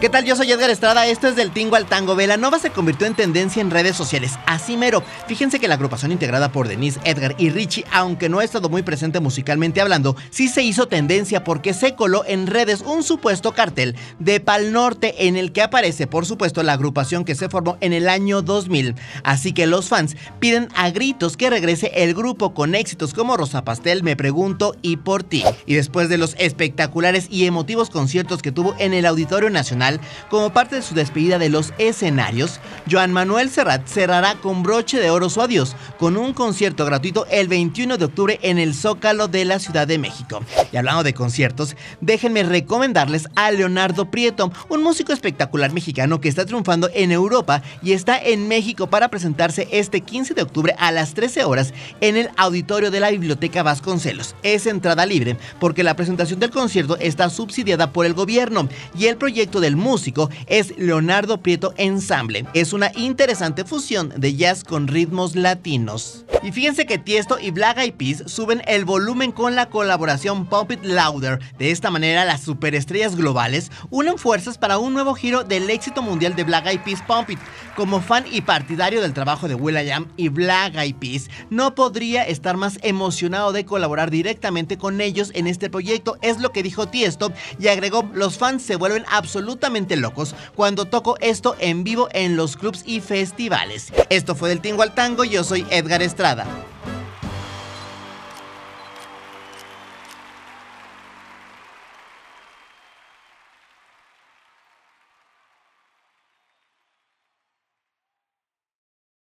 ¿Qué tal? Yo soy Edgar Estrada, esto es del Tingo al Tango. Velanova se convirtió en tendencia en redes sociales, así mero. Fíjense que la agrupación integrada por Denise, Edgar y Richie, aunque no ha estado muy presente musicalmente hablando, sí se hizo tendencia porque se coló en redes un supuesto cartel de Pal Norte en el que aparece, por supuesto, la agrupación que se formó en el año 2000. Así que los fans piden a gritos que regrese el grupo con éxitos como Rosa Pastel, Me Pregunto y Por Ti. Y después de los espectaculares y emotivos conciertos que tuvo en el Auditorio Nacional, como parte de su despedida de los escenarios, Joan Manuel Serrat cerrará con broche de oro su adiós con un concierto gratuito el 21 de octubre en el Zócalo de la Ciudad de México. Y hablando de conciertos, déjenme recomendarles a Leonardo Prieto, un músico espectacular mexicano que está triunfando en Europa y está en México para presentarse este 15 de octubre a las 13 horas en el auditorio de la Biblioteca Vasconcelos. Es entrada libre porque la presentación del concierto está subsidiada por el gobierno y el proyecto del músico es Leonardo Prieto Ensemble. Es una interesante fusión de jazz con ritmos latinos. Y fíjense que Tiesto y Black Eyed Peas suben el volumen con la colaboración Pump It Louder. De esta manera, las superestrellas globales unen fuerzas para un nuevo giro del éxito mundial de Black Eyed Peas Pump It. Como fan y partidario del trabajo de Will.i.am y Black Eyed Peas, no podría estar más emocionado de colaborar directamente con ellos en este proyecto, es lo que dijo Tiesto y agregó, los fans se vuelven absolutamente locos cuando toco esto en vivo en los clubs y festivales. Esto fue del Tingo al Tango, yo soy Edgar Estrada entrada.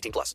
18 plus.